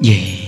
di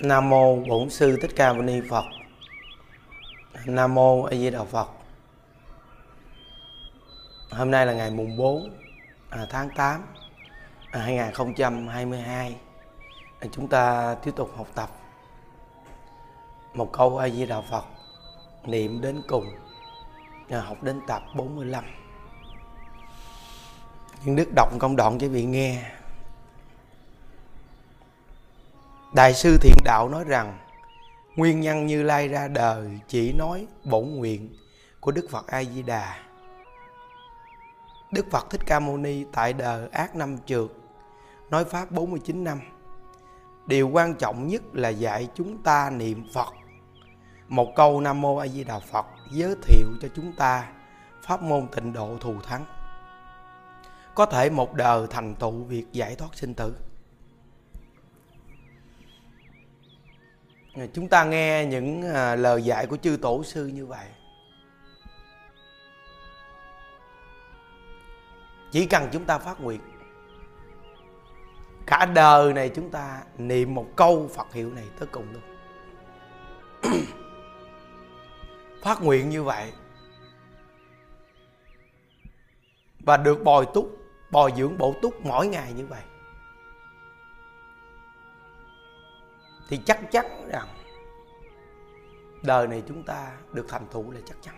Nam mô Bổn sư Thích Ca Mâu Ni Phật. Nam mô A Di Đà Phật. Hôm nay là ngày mùng 4 à, tháng 8 à, 2022. À, chúng ta tiếp tục học tập một câu A Di Đà Phật niệm đến cùng. À, học đến tập 45. Những đức đọc công đoạn cho vị nghe. Đại sư Thiện Đạo nói rằng, Nguyên nhân Như Lai ra đời chỉ nói bổn nguyện của Đức Phật A Di Đà. Đức Phật Thích Ca Mâu Ni tại đời ác năm trượt nói pháp 49 năm. Điều quan trọng nhất là dạy chúng ta niệm Phật. Một câu Nam mô A Di Đà Phật giới thiệu cho chúng ta pháp môn tịnh độ thù thắng. Có thể một đời thành tựu việc giải thoát sinh tử. Ờ, chúng ta nghe những ờ, lời dạy của chư tổ sư như vậy. Chỉ cần chúng ta phát nguyện cả đời này chúng ta niệm một câu phật hiệu này tới cùng luôn. Phát nguyện như vậy và được bồi túc, bồi dưỡng bổ túc mỗi ngày như vậy, thì chắc chắn rằng đời này chúng ta được thành tựu là chắc chắn.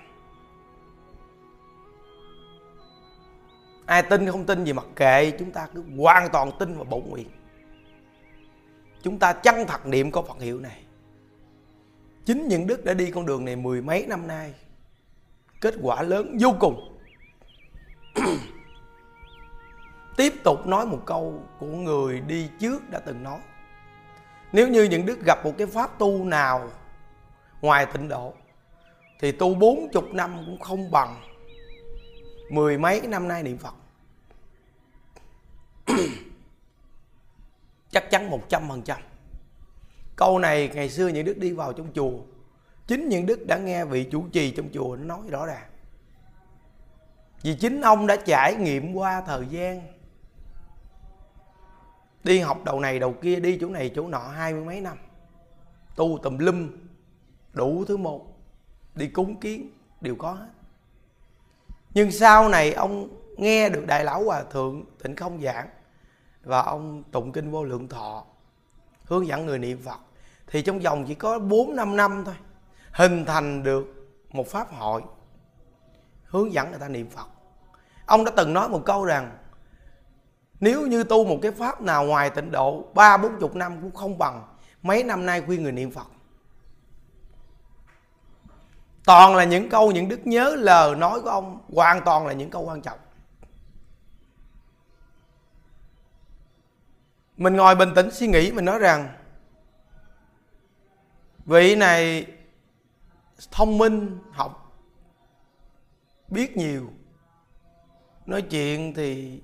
Ai tin không tin gì mặc kệ, chúng ta cứ hoàn toàn tin vào bổn nguyện. Chúng ta chân thật niệm có phật hiệu này? Chính những đức đã đi con đường này mười mấy năm nay, kết quả lớn vô cùng. Tiếp tục nói một câu của người đi trước đã từng nói. Nếu như những đức gặp một cái pháp tu nào ngoài tịnh độ, thì tu bốn chục năm cũng không bằng mười mấy năm nay niệm Phật. Chắc chắn một trăm phần trăm. Câu này ngày xưa những đức đi vào trong chùa, chính những đức đã nghe vị chủ trì trong chùa nó nói rõ ràng. Vì chính ông đã trải nghiệm qua thời gian đi học đầu này đầu kia, đi chỗ này chỗ nọ hai mươi mấy năm, tu tùm lum đủ thứ một, đi cúng kiến, đều có hết. Nhưng sau này ông nghe được đại lão hòa thượng tịnh không giảng và ông tụng kinh vô lượng thọ, hướng dẫn người niệm phật, thì trong vòng chỉ có 4 năm năm thôi, hình thành được một pháp hội, hướng dẫn người ta niệm phật. Ông đã từng nói một câu rằng, nếu như tu một cái pháp nào ngoài tịnh độ, ba bốn chục năm cũng không bằng, mấy năm nay khuyên người niệm phật toàn là những câu những đức nhớ, lời nói của ông hoàn toàn là những câu quan trọng. Mình ngồi bình tĩnh suy nghĩ, mình nói rằng, vị này thông minh, học, biết nhiều. Nói chuyện thì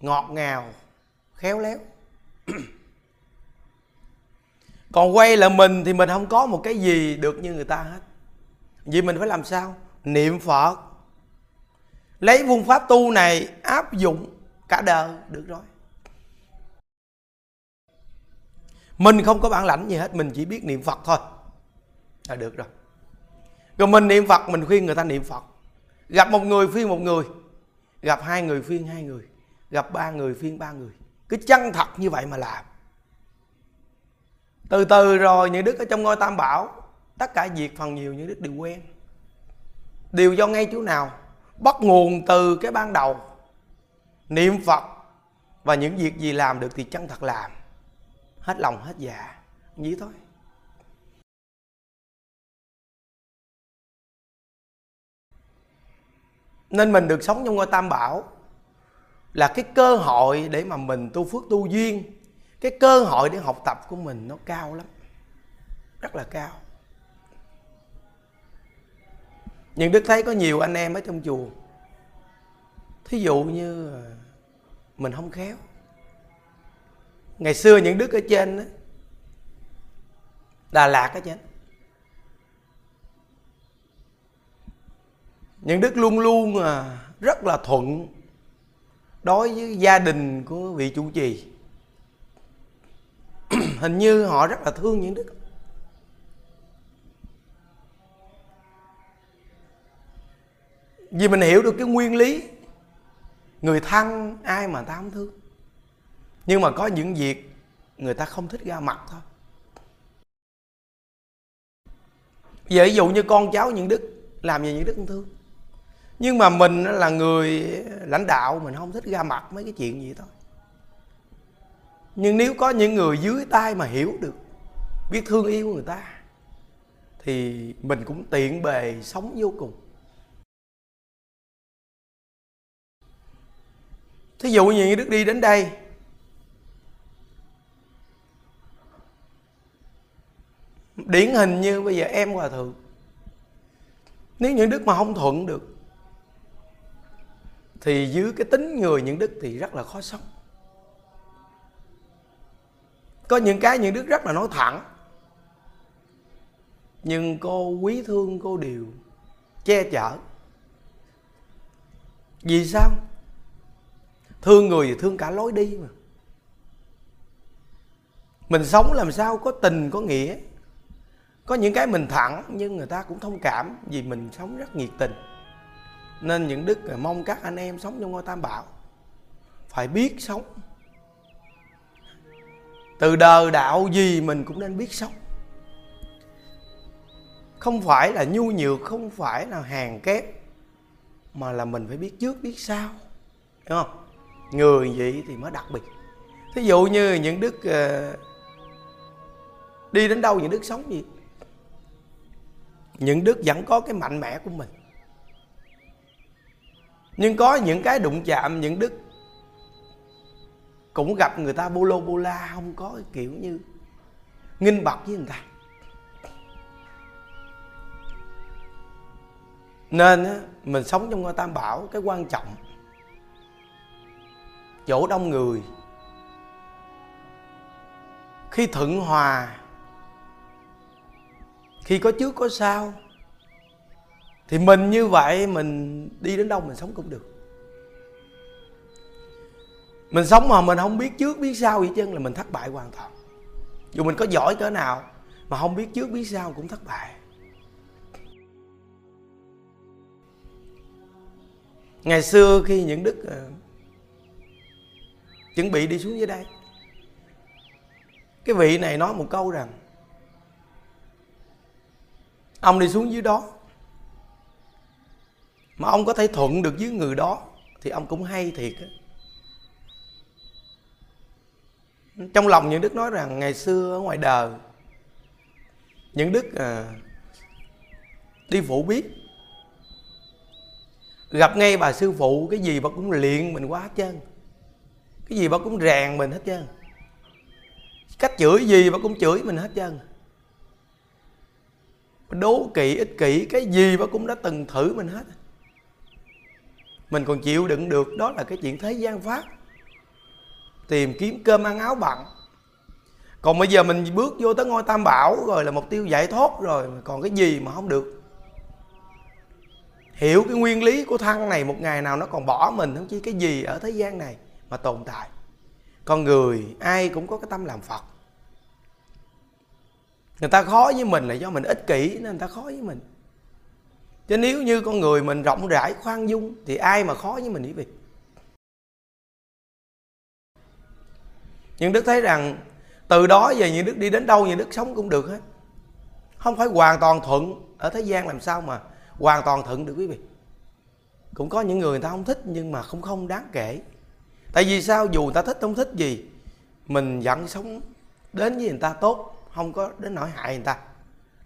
ngọt ngào, khéo léo. Còn quay lại mình thì mình không có một cái gì được như người ta hết vì mình phải làm sao? Niệm phật. Lấy phương pháp tu này áp dụng cả đời, được rồi. Mình không có bản lãnh gì hết, mình chỉ biết niệm phật thôi. Là được rồi. Rồi mình niệm phật, mình khuyên người ta niệm phật. Gặp một người khuyên một người. Gặp hai người khuyên hai người. Gặp ba người khuyên ba người. Cứ chân thật như vậy mà làm. Từ từ rồi, những đức ở trong ngôi tam bảo tất cả việc phần nhiều những đức đều quen đều do ngay chỗ nào? Bắt nguồn từ cái ban đầu. Niệm phật và những việc gì làm được thì chân thật làm. Hết lòng, hết dạ. Như thôi. Nên mình được sống trong ngôi tam bảo là cái cơ hội để mà mình tu phước tu duyên. Cái cơ hội để học tập của mình nó cao lắm. Rất là cao. Nhưng đức thấy có nhiều anh em ở trong chùa. Thí dụ như à, mình không khéo. Ngày xưa những đức ở trên đó, đà lạt ở trên những đức luôn luôn à, rất là thuận đối với gia đình của vị chủ trì. Hình như họ rất là thương những đức. Vì mình hiểu được cái nguyên lý. Người thân, ai mà ta không thương. Nhưng mà có những việc người ta không thích ra mặt thôi. Ví dụ như con cháu những đức, làm gì những đức không thương. Nhưng mà mình là người lãnh đạo, mình không thích ra mặt mấy cái chuyện gì thôi. Nhưng nếu có những người dưới tay mà hiểu được biết thương yêu người ta, thì mình cũng tiện bề sống vô cùng. Thí dụ như đức đi đến đây. Điển hình như bây giờ em hòa thượng. Nếu những đức mà không thuận được, thì dưới cái tính người những đức thì rất là khó sống. Có những cái những đức rất là nói thẳng, nhưng cô quý thương, cô đều che chở. Vì sao? Thương người thì thương cả lối đi mà. Mình sống làm sao có tình, có nghĩa. Có những cái mình thẳng nhưng người ta cũng thông cảm vì mình sống rất nhiệt tình. Nên những đức mong các anh em sống trong ngôi tam bảo. Phải biết sống. Từ đời đạo gì mình cũng nên biết sống. Không phải là nhu nhược, không phải là hàng kép, mà là mình phải biết trước, biết sau. Hiểu không? Người vậy thì mới đặc biệt. Thí dụ như những đức uh, ờ, đi đến đâu những đức sống gì? Những đức vẫn có cái mạnh mẽ của mình. Nhưng có những cái đụng chạm những đức cũng gặp người ta bô lô bô la không có cái kiểu như nghinh bọc với người ta. Nên mình sống trong ngôi tam bảo cái quan trọng chỗ đông người. Khi thuận hòa, khi có trước có sau, thì mình như vậy mình đi đến đâu mình sống cũng được. Mình sống mà mình không biết trước biết sau vậy chân là mình thất bại hoàn toàn. Dù mình có giỏi cỡ nào mà không biết trước biết sau cũng thất bại. Ngày xưa khi những đức ờ, chuẩn bị đi xuống dưới đây cái vị này nói một câu rằng ông đi xuống dưới đó mà ông có thể thuận được với người đó thì ông cũng hay thiệt á trong lòng những đức nói rằng ngày xưa ở ngoài đời những đức à, đi phụ biết gặp ngay bà sư phụ cái gì bà cũng liền mình quá chân cái gì bà cũng rèn mình hết trơn. Cách chửi gì bà cũng chửi mình hết trơn. Đố kỵ, ích kỷ, cái gì bà cũng đã từng thử mình hết. Mình còn chịu đựng được, đó là cái chuyện thế gian pháp tìm kiếm cơm ăn áo bặn. Còn bây giờ mình bước vô tới ngôi tam bảo rồi là mục tiêu giải thoát rồi, còn cái gì mà không được? Hiểu cái nguyên lý của thân này một ngày nào nó còn bỏ mình, không chứ cái gì ở thế gian này? Mà tồn tại. Con người ai cũng có cái tâm làm phật. Người ta khó với mình là do mình ích kỷ nên người ta khó với mình. Chứ nếu như con người mình rộng rãi, khoan dung thì ai mà khó với mình ý việc nhưng đức thấy rằng từ đó về những đức đi đến đâu, những đức sống cũng được hết. Không phải hoàn toàn thuận ở thế gian làm sao mà hoàn toàn thuận được quý vị. Cũng có những người người ta không thích nhưng mà không không đáng kể tại vì sao? Dù người ta thích không thích gì, mình vẫn sống đến với người ta tốt, không có đến nỗi hại người ta.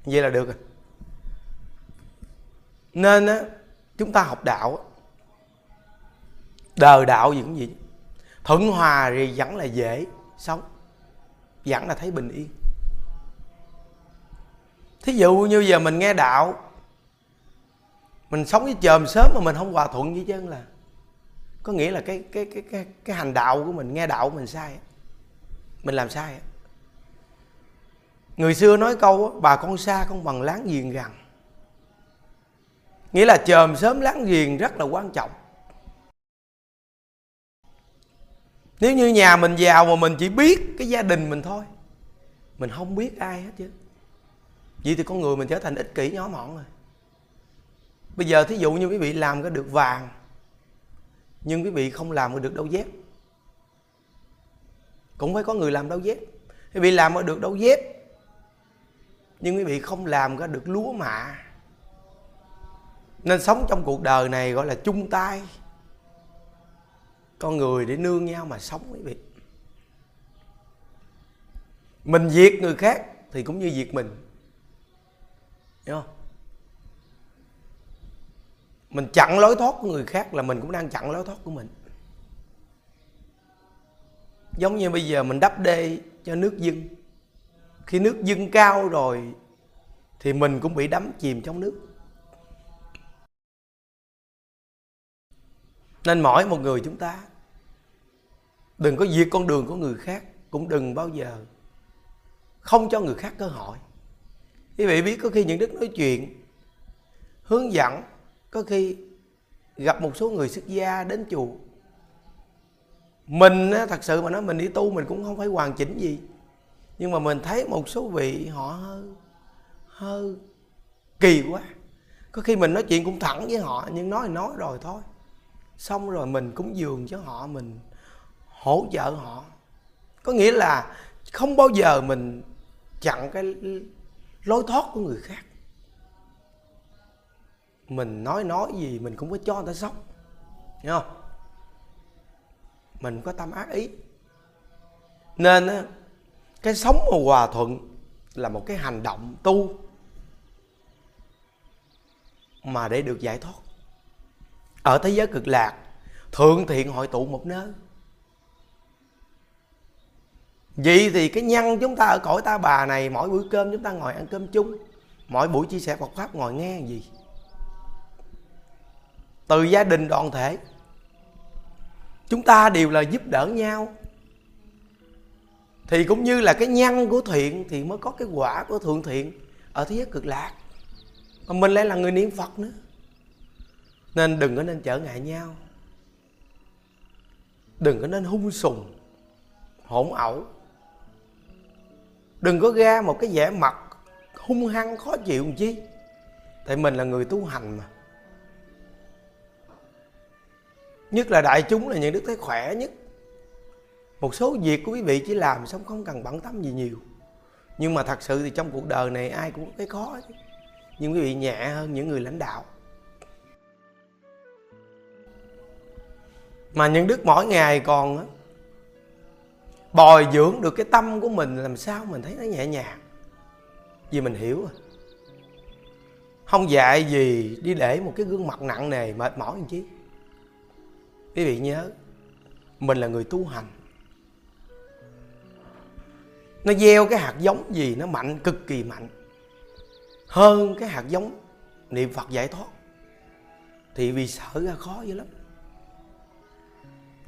Vậy là được rồi. Nên á, chúng ta học đạo đời đạo gì cũng vậy. Thuận hòa thì vẫn là dễ sống, vẫn là thấy bình yên. Thí dụ như giờ mình nghe đạo, mình sống với chòm sớm mà mình không hòa thuận với chân là có nghĩa là cái cái cái cái cái hành đạo của mình, nghe đạo của mình sai mình làm sai người xưa nói câu bà con xa không bằng láng giềng gần nghĩa là chòm sớm láng giềng rất là quan trọng. Nếu như nhà mình giàu mà mình chỉ biết cái gia đình mình thôi, mình không biết ai hết chứ. Vậy thì con người mình trở thành ích kỷ nhỏ mọn rồi. Bây giờ thí dụ như quý vị làm cái được vàng nhưng quý vị không làm được đâu dép. Cũng phải có người làm đâu dép. Quý vị làm được đâu dép, nhưng quý vị không làm ra được lúa mạ. Nên sống trong cuộc đời này gọi là chung tay. Con người để nương nhau mà sống, quý vị. Mình diệt người khác thì cũng như diệt mình. Hiểu không? Mình chặn lối thoát của người khác là mình cũng đang chặn lối thoát của mình. Giống như bây giờ mình đắp đê cho nước dâng. Khi nước dâng cao rồi thì mình cũng bị đắm chìm trong nước. Nên mỗi một người chúng ta, đừng có diệt con đường của người khác, cũng đừng bao giờ không cho người khác cơ hội. Quý vị biết có khi những đức nói chuyện hướng dẫn có khi gặp một số người xuất gia đến chùa. Mình á, thật sự mà nói mình đi tu mình cũng không phải hoàn chỉnh gì. Nhưng mà mình thấy một số vị họ hơi hơi kỳ quá. Có khi mình nói chuyện cũng thẳng với họ nhưng nói thì nói rồi thôi. Xong rồi mình cũng dường cho họ mình hỗ trợ họ. Có nghĩa là không bao giờ mình chặn cái lối thoát của người khác mình nói nói gì mình cũng có cho người ta sống. Nghe không? Mình có tâm ác ý. Nên á, cái sống mà hòa thuận là một cái hành động tu mà để được giải thoát. Ở thế giới cực lạc, thượng thiện hội tụ một nơi. Vậy thì cái nhân chúng ta ở cõi ta bà này, mỗi buổi cơm chúng ta ngồi ăn cơm chung, mỗi buổi chia sẻ Phật pháp ngồi nghe gì? Từ gia đình đoàn thể. Chúng ta đều là giúp đỡ nhau. Thì cũng như là cái nhân của thiện thì mới có cái quả của thượng thiện ở thế giới cực lạc. Mà mình lại là người niệm phật nữa. Nên đừng có nên trở ngại nhau. Đừng có nên hung sùng, hỗn ẩu. Đừng có ra một cái vẻ mặt hung hăng khó chịu làm chi. Tại mình là người tu hành mà. Nhất là đại chúng là những đức thấy khỏe nhất. Một số việc của quý vị chỉ làm xong không cần bận tâm gì nhiều. Nhưng mà thật sự thì trong cuộc đời này ai cũng có cái khó chứ. Nhưng quý vị nhẹ hơn những người lãnh đạo. Mà những đức mỗi ngày còn bồi dưỡng được cái tâm của mình làm sao mình thấy nó nhẹ nhàng. Vì mình hiểu rồi không dạy gì đi để một cái gương mặt nặng nề, mệt mỏi làm chi? Quý vị nhớ, mình là người tu hành. Nó gieo cái hạt giống gì nó mạnh, cực kỳ mạnh. Hơn cái hạt giống niệm phật giải thoát, thì vì sợ ra khó dữ lắm.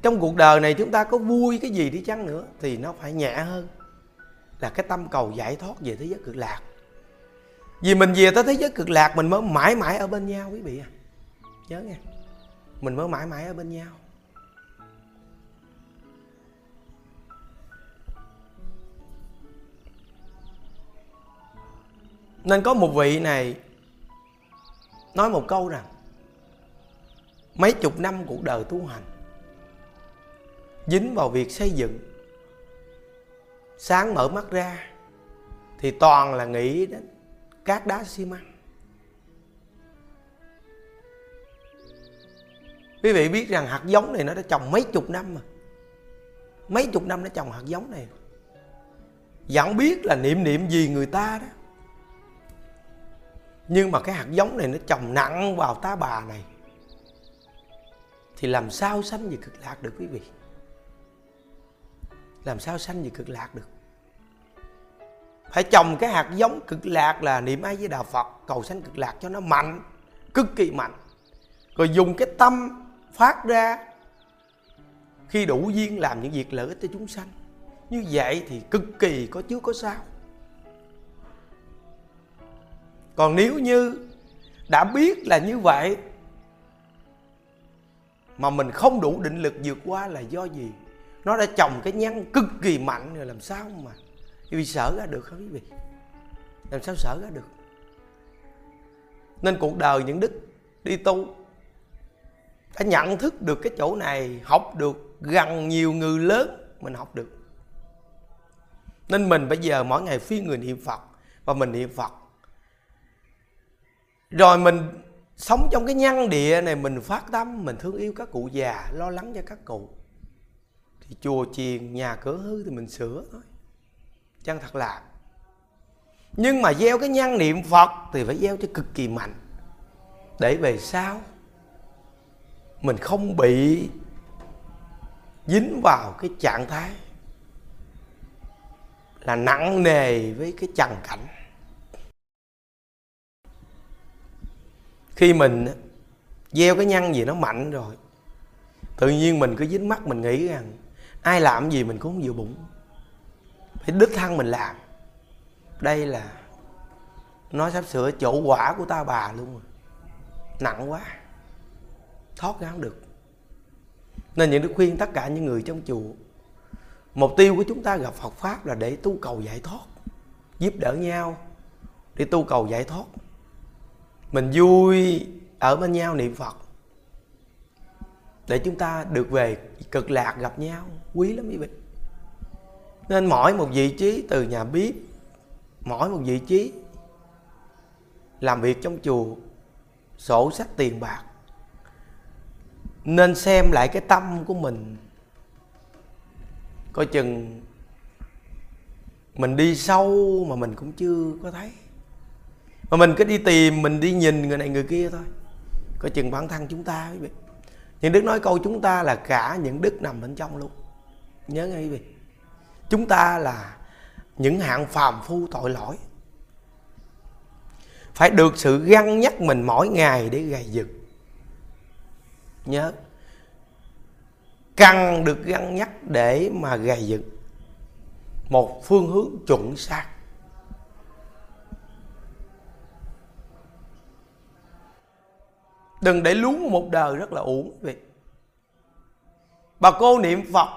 Trong cuộc đời này chúng ta có vui cái gì đi chăng nữa, thì nó phải nhẹ hơn là cái tâm cầu giải thoát về thế giới cực lạc. Vì mình về tới thế giới cực lạc, mình mới mãi mãi ở bên nhau, quý vị à. Nhớ nghe mình mới mãi mãi ở bên nhau. Nên có một vị này nói một câu rằng, mấy chục năm cuộc đời tu hành, dính vào việc xây dựng, sáng mở mắt ra thì toàn là nghĩ đến cát đá xi măng. Quý vị biết rằng hạt giống này nó đã trồng mấy chục năm mà. Mấy chục năm nó trồng hạt giống này. Vẫn biết là niệm niệm gì người ta đó. Nhưng mà cái hạt giống này nó trồng nặng vào tá bà này. Thì làm sao sanh về cực lạc được quý vị? Làm sao sanh về cực lạc được? Phải trồng cái hạt giống cực lạc là niệm ai với đạo phật, cầu sanh cực lạc cho nó mạnh, cực kỳ mạnh. Rồi dùng cái tâm phát ra. Khi đủ duyên làm những việc lợi ích cho chúng sanh, như vậy thì cực kỳ có chứ có sao? còn nếu như đã biết là như vậy, mà mình không đủ định lực vượt qua là do gì? Nó đã trồng cái nhăn cực kỳ mạnh rồi, làm sao mà? Quý vị sợ ra được không quý vị? Làm sao sợ ra được? Nên cuộc đời những đức đi tu đã nhận thức được cái chỗ này, học được gần nhiều người lớn, mình học được. Nên mình bây giờ mỗi ngày phi người niệm phật và mình niệm phật. Rồi mình sống trong cái nhân địa này, mình phát tâm, mình thương yêu các cụ già, lo lắng cho các cụ. Thì chùa chiền, nhà cửa hư thì mình sửa thôi. Chân thật là. Nhưng mà gieo cái nhân niệm phật thì phải gieo cho cực kỳ mạnh. Để về sau mình không bị dính vào cái trạng thái là nặng nề với cái trần cảnh. Khi mình gieo cái nhân gì nó mạnh rồi, tự nhiên mình cứ dính mắt, mình nghĩ rằng ai làm gì mình cũng không vừa bụng. Phải đích thân mình làm. Đây là, nó sắp sửa chỗ quả của ta bà luôn rồi. Nặng quá thoát ra không được. Nên những đức khuyên tất cả những người trong chùa, mục tiêu của chúng ta gặp Phật pháp là để tu cầu giải thoát, giúp đỡ nhau, để tu cầu giải thoát. Mình vui ở bên nhau niệm phật, để chúng ta được về cực lạc gặp nhau, quý lắm quý vị. Nên mỗi một vị trí từ nhà bếp, mỗi một vị trí làm việc trong chùa, sổ sách tiền bạc nên xem lại cái tâm của mình. Coi chừng mình đi sâu mà mình cũng chưa có thấy. Mà mình cứ đi tìm, mình đi nhìn người này người kia thôi. Coi chừng bản thân chúng ta quý vị. Những đức nói câu chúng ta là cả những đức nằm bên trong luôn. Nhớ nghe quý vị. Chúng ta là những hạng phàm phu tội lỗi. Phải được sự găng nhắc mình mỗi ngày để gầy dựng nhớ. Cần được gắn nhắc để mà gầy dựng. Một phương hướng chuẩn xác. Đừng để lún một đời rất là uổng vậy bà cô niệm phật,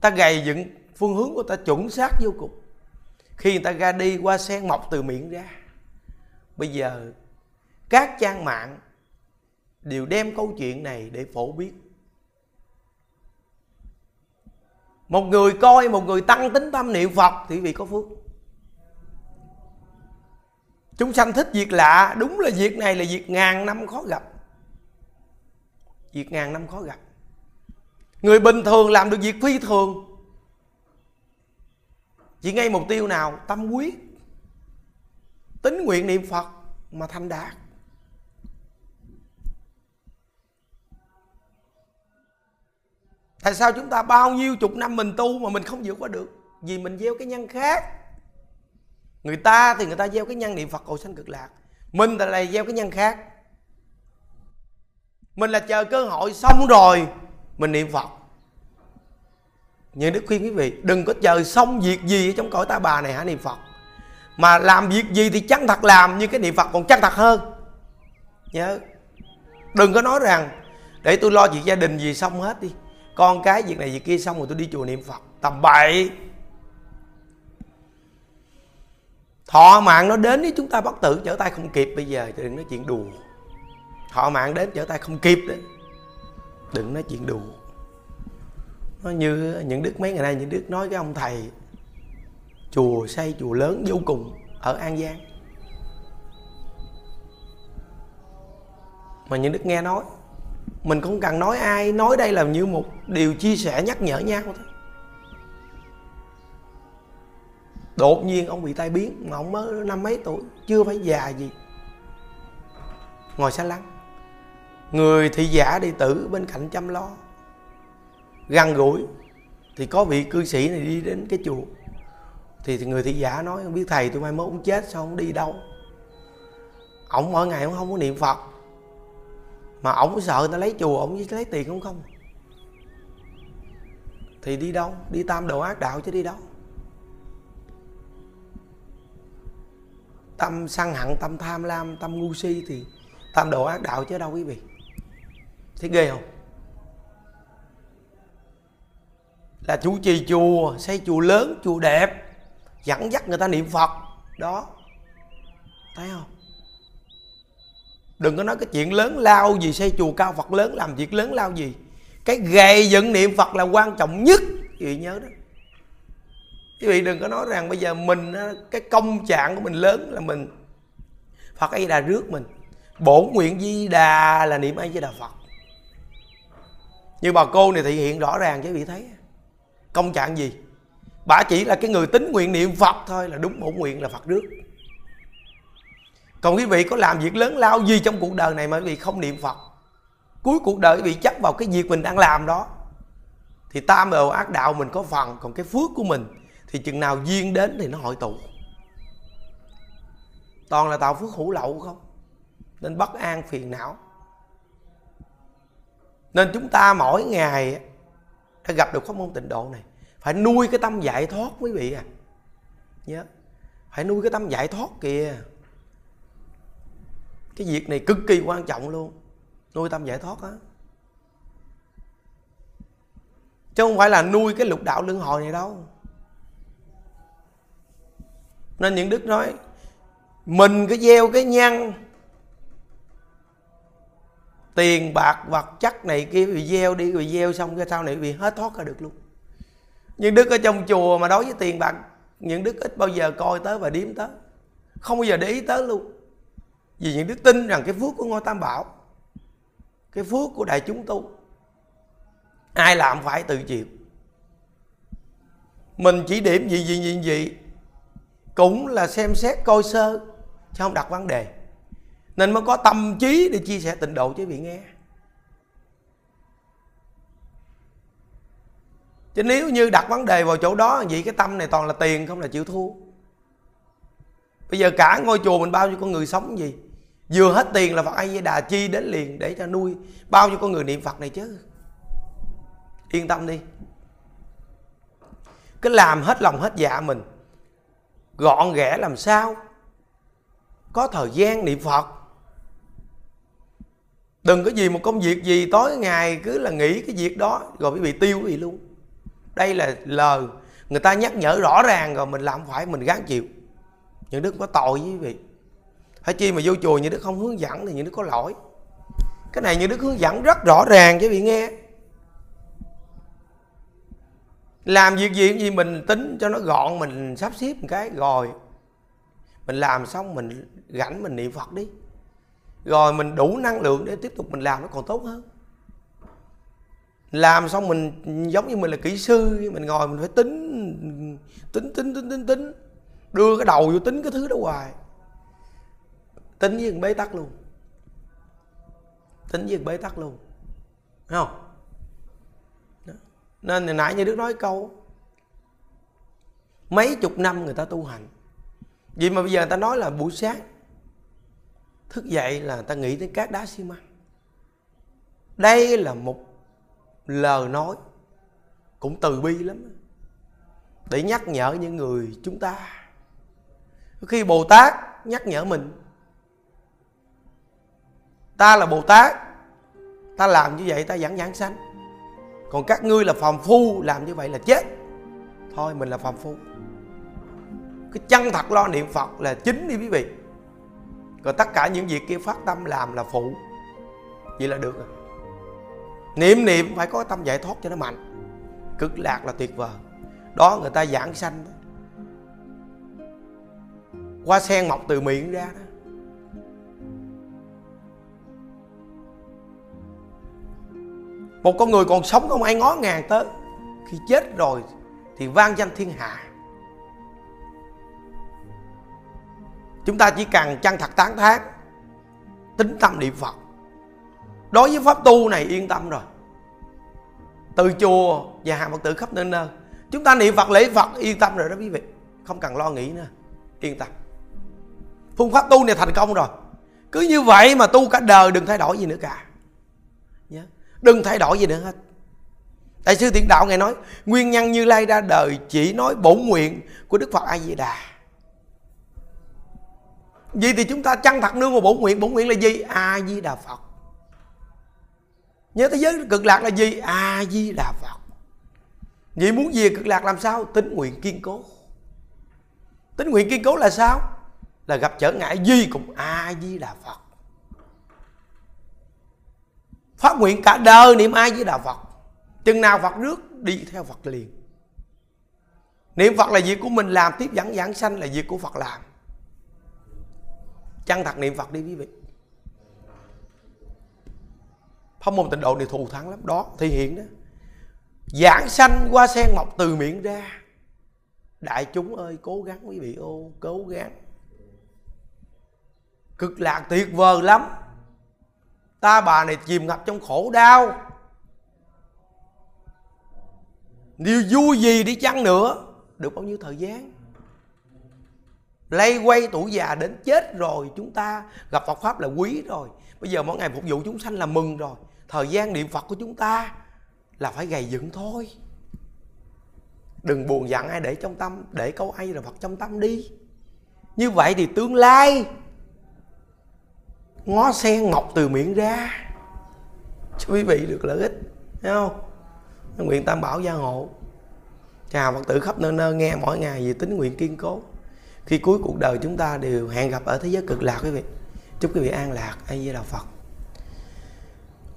ta gầy dựng, phương hướng của ta chuẩn xác vô cùng. Khi người ta ra đi qua sen mọc từ miệng ra. Bây giờ, các trang mạng đều đem câu chuyện này để phổ biến. Một người coi một người tăng tính tâm niệm phật thì vị có phước. Chúng sanh thích việc lạ, đúng là việc này là việc ngàn năm khó gặp. Việc ngàn năm khó gặp. Người bình thường làm được việc phi thường. Chỉ ngay mục tiêu nào? Tâm quyết. Tính nguyện niệm phật mà thành đạt. Tại sao chúng ta bao nhiêu chục năm mình tu mà mình không vượt qua được? Vì mình gieo cái nhân khác. Người ta thì người ta gieo cái nhân niệm phật cầu sanh cực lạc. Mình là lại gieo cái nhân khác. Mình là chờ cơ hội xong rồi, mình niệm phật. Nhưng đức khuyên quý vị, đừng có chờ xong việc gì trong cõi ta bà này hả niệm phật. Mà làm việc gì thì chân thật làm như cái niệm phật còn chân thật hơn. Nhớ. Đừng có nói rằng, để tôi lo việc gia đình gì xong hết đi con cái việc này việc kia xong rồi tôi đi chùa niệm phật. Tầm bậy. Thọ mạng nó đến nếu chúng ta bất tử, trở tay không kịp. Bây giờ thì đừng nói chuyện đùa. Thọ mạng đến, trở tay không kịp đấy. Đừng nói chuyện đùa. Nó như những đức mấy ngày nay, những đức nói cái ông thầy, chùa xây chùa lớn vô cùng ở an giang. Mà những đức nghe nói mình không cần nói ai, nói đây là như một điều chia sẻ nhắc nhở nhau thôi. Đột nhiên ông bị tai biến, mà ông mới năm mấy tuổi, chưa phải già gì. Ngồi xa lăng người thị giả đi tử bên cạnh chăm lo. Gần gũi. Thì có vị cư sĩ này đi đến cái chùa. Thì người thị giả nói, không biết thầy tôi mai mốt ông chết sao không đi đâu? Ổng mỗi ngày ông không có niệm phật mà ổng sợ người ta lấy chùa, ổng chỉ lấy tiền không không. Thì đi đâu? Đi tam đồ ác đạo chứ đi đâu? Tâm sân hận, tâm tham lam, tâm ngu si thì tam đồ ác đạo chứ đâu quý vị. Thấy ghê không? Là chủ trì chùa, xây chùa lớn, chùa đẹp, dẫn dắt người ta niệm phật. Đó. Thấy không? Đừng có nói cái chuyện lớn lao gì, xây chùa cao phật lớn làm việc lớn lao gì. Cái gầy dựng niệm phật là quan trọng nhất. Quý vị nhớ đó. Quý vị đừng có nói rằng bây giờ mình cái công trạng của mình lớn là mình. Phật ấy đà rước mình. Bổn nguyện di đà là niệm ấy di đà phật. Như bà cô này thể hiện rõ ràng cho quý vị thấy. Công trạng gì? Bà chỉ là cái người tính nguyện niệm phật thôi là đúng bổn nguyện là phật rước còn quý vị có làm việc lớn lao gì trong cuộc đời này mà quý vị không niệm phật? Cuối cuộc đời quý vị chấp vào cái việc mình đang làm đó. Thì tam đồ ác đạo mình có phần, còn cái phước của mình thì chừng nào duyên đến thì nó hội tụ. Toàn là tạo phước hữu lậu không? Nên bất an phiền não. Nên chúng ta mỗi ngày đã gặp được pháp môn tịnh độ này, phải nuôi cái tâm giải thoát quý vị à. Nhớ, phải nuôi cái tâm giải thoát kìa cái việc này cực kỳ quan trọng luôn. Nuôi tâm giải thoát á. Chứ không phải là nuôi cái lục đạo luân hồi này đâu. Nên những đức nói, mình cứ gieo cái nhăn, tiền, bạc, vật chất này kia bị gieo đi rồi gieo xong cái sau này bị hết thoát ra được luôn. Nhưng đức ở trong chùa mà đối với tiền, bạc, những đức ít bao giờ coi tới và điếm tới. Không bao giờ để ý tới luôn vì những đức tin rằng cái phước của ngôi tam bảo, cái phước của đại chúng tu, ai làm phải tự chịu. Mình chỉ điểm gì gì gì gì cũng là xem xét coi sơ, chứ không đặt vấn đề. Nên mới có tâm trí để chia sẻ tịnh độ cho vị nghe. Chứ nếu như đặt vấn đề vào chỗ đó, vậy cái tâm này toàn là tiền, không là chịu thua bây giờ cả ngôi chùa mình bao nhiêu con người sống gì? Vừa hết tiền là phật a di đà chi đến liền để cho nuôi. Bao nhiêu con người niệm phật này chứ? Yên tâm đi. Cứ làm hết lòng hết dạ mình, gọn ghẽ làm sao? Có thời gian niệm phật. Đừng có gì một công việc gì tối ngày cứ là nghĩ cái việc đó rồi bị bị tiêu cái gì luôn. Đây là lời người ta nhắc nhở rõ ràng rồi mình làm phải, mình gán chịu những đức có tội với quý vị hãy chi mà vô chùa những đức không hướng dẫn thì những đức có lỗi. Cái này những đức hướng dẫn rất rõ ràng cho quý vị nghe. Làm việc gì gì mình tính cho nó gọn, mình sắp xếp một cái, rồi mình làm xong mình rảnh mình niệm phật đi. Rồi mình đủ năng lượng để tiếp tục mình làm nó còn tốt hơn. Làm xong mình giống như mình là kỹ sư, mình ngồi mình phải tính tính tính tính tính tính đưa cái đầu vô tính cái thứ đó hoài. Tính với bế tắc luôn. Tính với bế tắc luôn. Thấy không? Nên nãy như đức nói câu mấy chục năm người ta tu hành. Vì mà bây giờ người ta nói là buổi sáng, thức dậy là người ta nghĩ tới cát đá xi măng. Đây là một lời nói cũng từ bi lắm để nhắc nhở những người chúng ta khi bồ tát nhắc nhở mình, ta là bồ tát, ta làm như vậy ta dẫn giảng sanh. Còn các ngươi là phàm phu, làm như vậy là chết. Thôi, mình là phàm phu. Cái chân thật lo niệm phật là chính đi quý vị. Rồi tất cả những việc kia phát tâm làm là phụ. Vậy là được rồi. Niệm niệm phải có tâm giải thoát cho nó mạnh. Cực lạc là tuyệt vời. Đó, người ta giảng sanh đó hoa sen mọc từ miệng ra đó. Một con người còn sống không ai ngó ngàng tới. Khi chết rồi thì vang danh thiên hạ. Chúng ta chỉ cần chăng thật tán thán, tính tâm niệm phật. Đối với pháp tu này yên tâm rồi. Từ chùa và hàng phật tử khắp nơi nơi, chúng ta niệm phật lễ phật yên tâm rồi đó quý vị. Không cần lo nghĩ nữa. Yên tâm phương pháp tu này thành công rồi. Cứ như vậy mà tu cả đời đừng thay đổi gì nữa cả. Nhớ, đừng thay đổi gì nữa hết. Đại sư thiện đạo ngài nói, nguyên nhân như lai ra đời chỉ nói bổn nguyện của đức phật a di đà vì thì chúng ta chăng thật nương vào bổn nguyện? Bổn nguyện là gì? A di đà phật. Nhớ thế giới cực lạc là gì? A di đà phật. Vậy muốn về cực lạc làm sao? Tính nguyện kiên cố. Tính nguyện kiên cố là sao? Là gặp trở ngại gì cũng a di đà phật. Phát nguyện cả đời niệm a di đà phật. Chừng nào phật rước đi theo phật liền. Niệm phật là việc của mình làm, tiếp dẫn giảng sanh là việc của phật làm. Chăng thật niệm phật đi quý vị. Pháp môn tịnh độ này thù thắng lắm. Đó, thể hiện đó. Giảng sanh qua sen mọc từ miệng ra. Đại chúng ơi, cố gắng quý vị, ô, cố gắng cực lạc tuyệt vời lắm. Ta bà này chìm ngập trong khổ đau. Điều vui gì đi chăng nữa? Được bao nhiêu thời gian? Lay quay tuổi già đến chết rồi, chúng ta gặp Phật pháp là quý rồi. Bây giờ mỗi ngày phục vụ chúng sanh là mừng rồi. Thời gian niệm Phật của chúng ta là phải gầy dựng thôi. Đừng buồn giận ai để trong tâm, để câu ai là Phật trong tâm đi. Như vậy thì tương lai ngó sen ngọc từ miệng ra. Cho quý vị được lợi ích, thấy không? Nguyện tam bảo gia hộ chào phật tử khắp nơi nơi nghe mỗi ngày về tính nguyện kiên cố. Khi cuối cuộc đời chúng ta đều hẹn gặp ở thế giới cực lạc quý vị. Chúc quý vị an lạc, a di đà phật.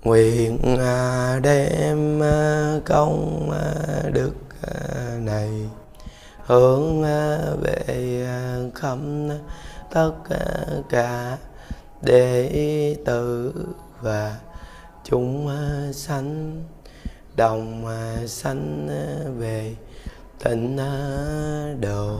Nguyện à, đem à, công à, đức này hướng về khắp tất cả đệ tử và chúng sanh đồng sanh về tịnh độ.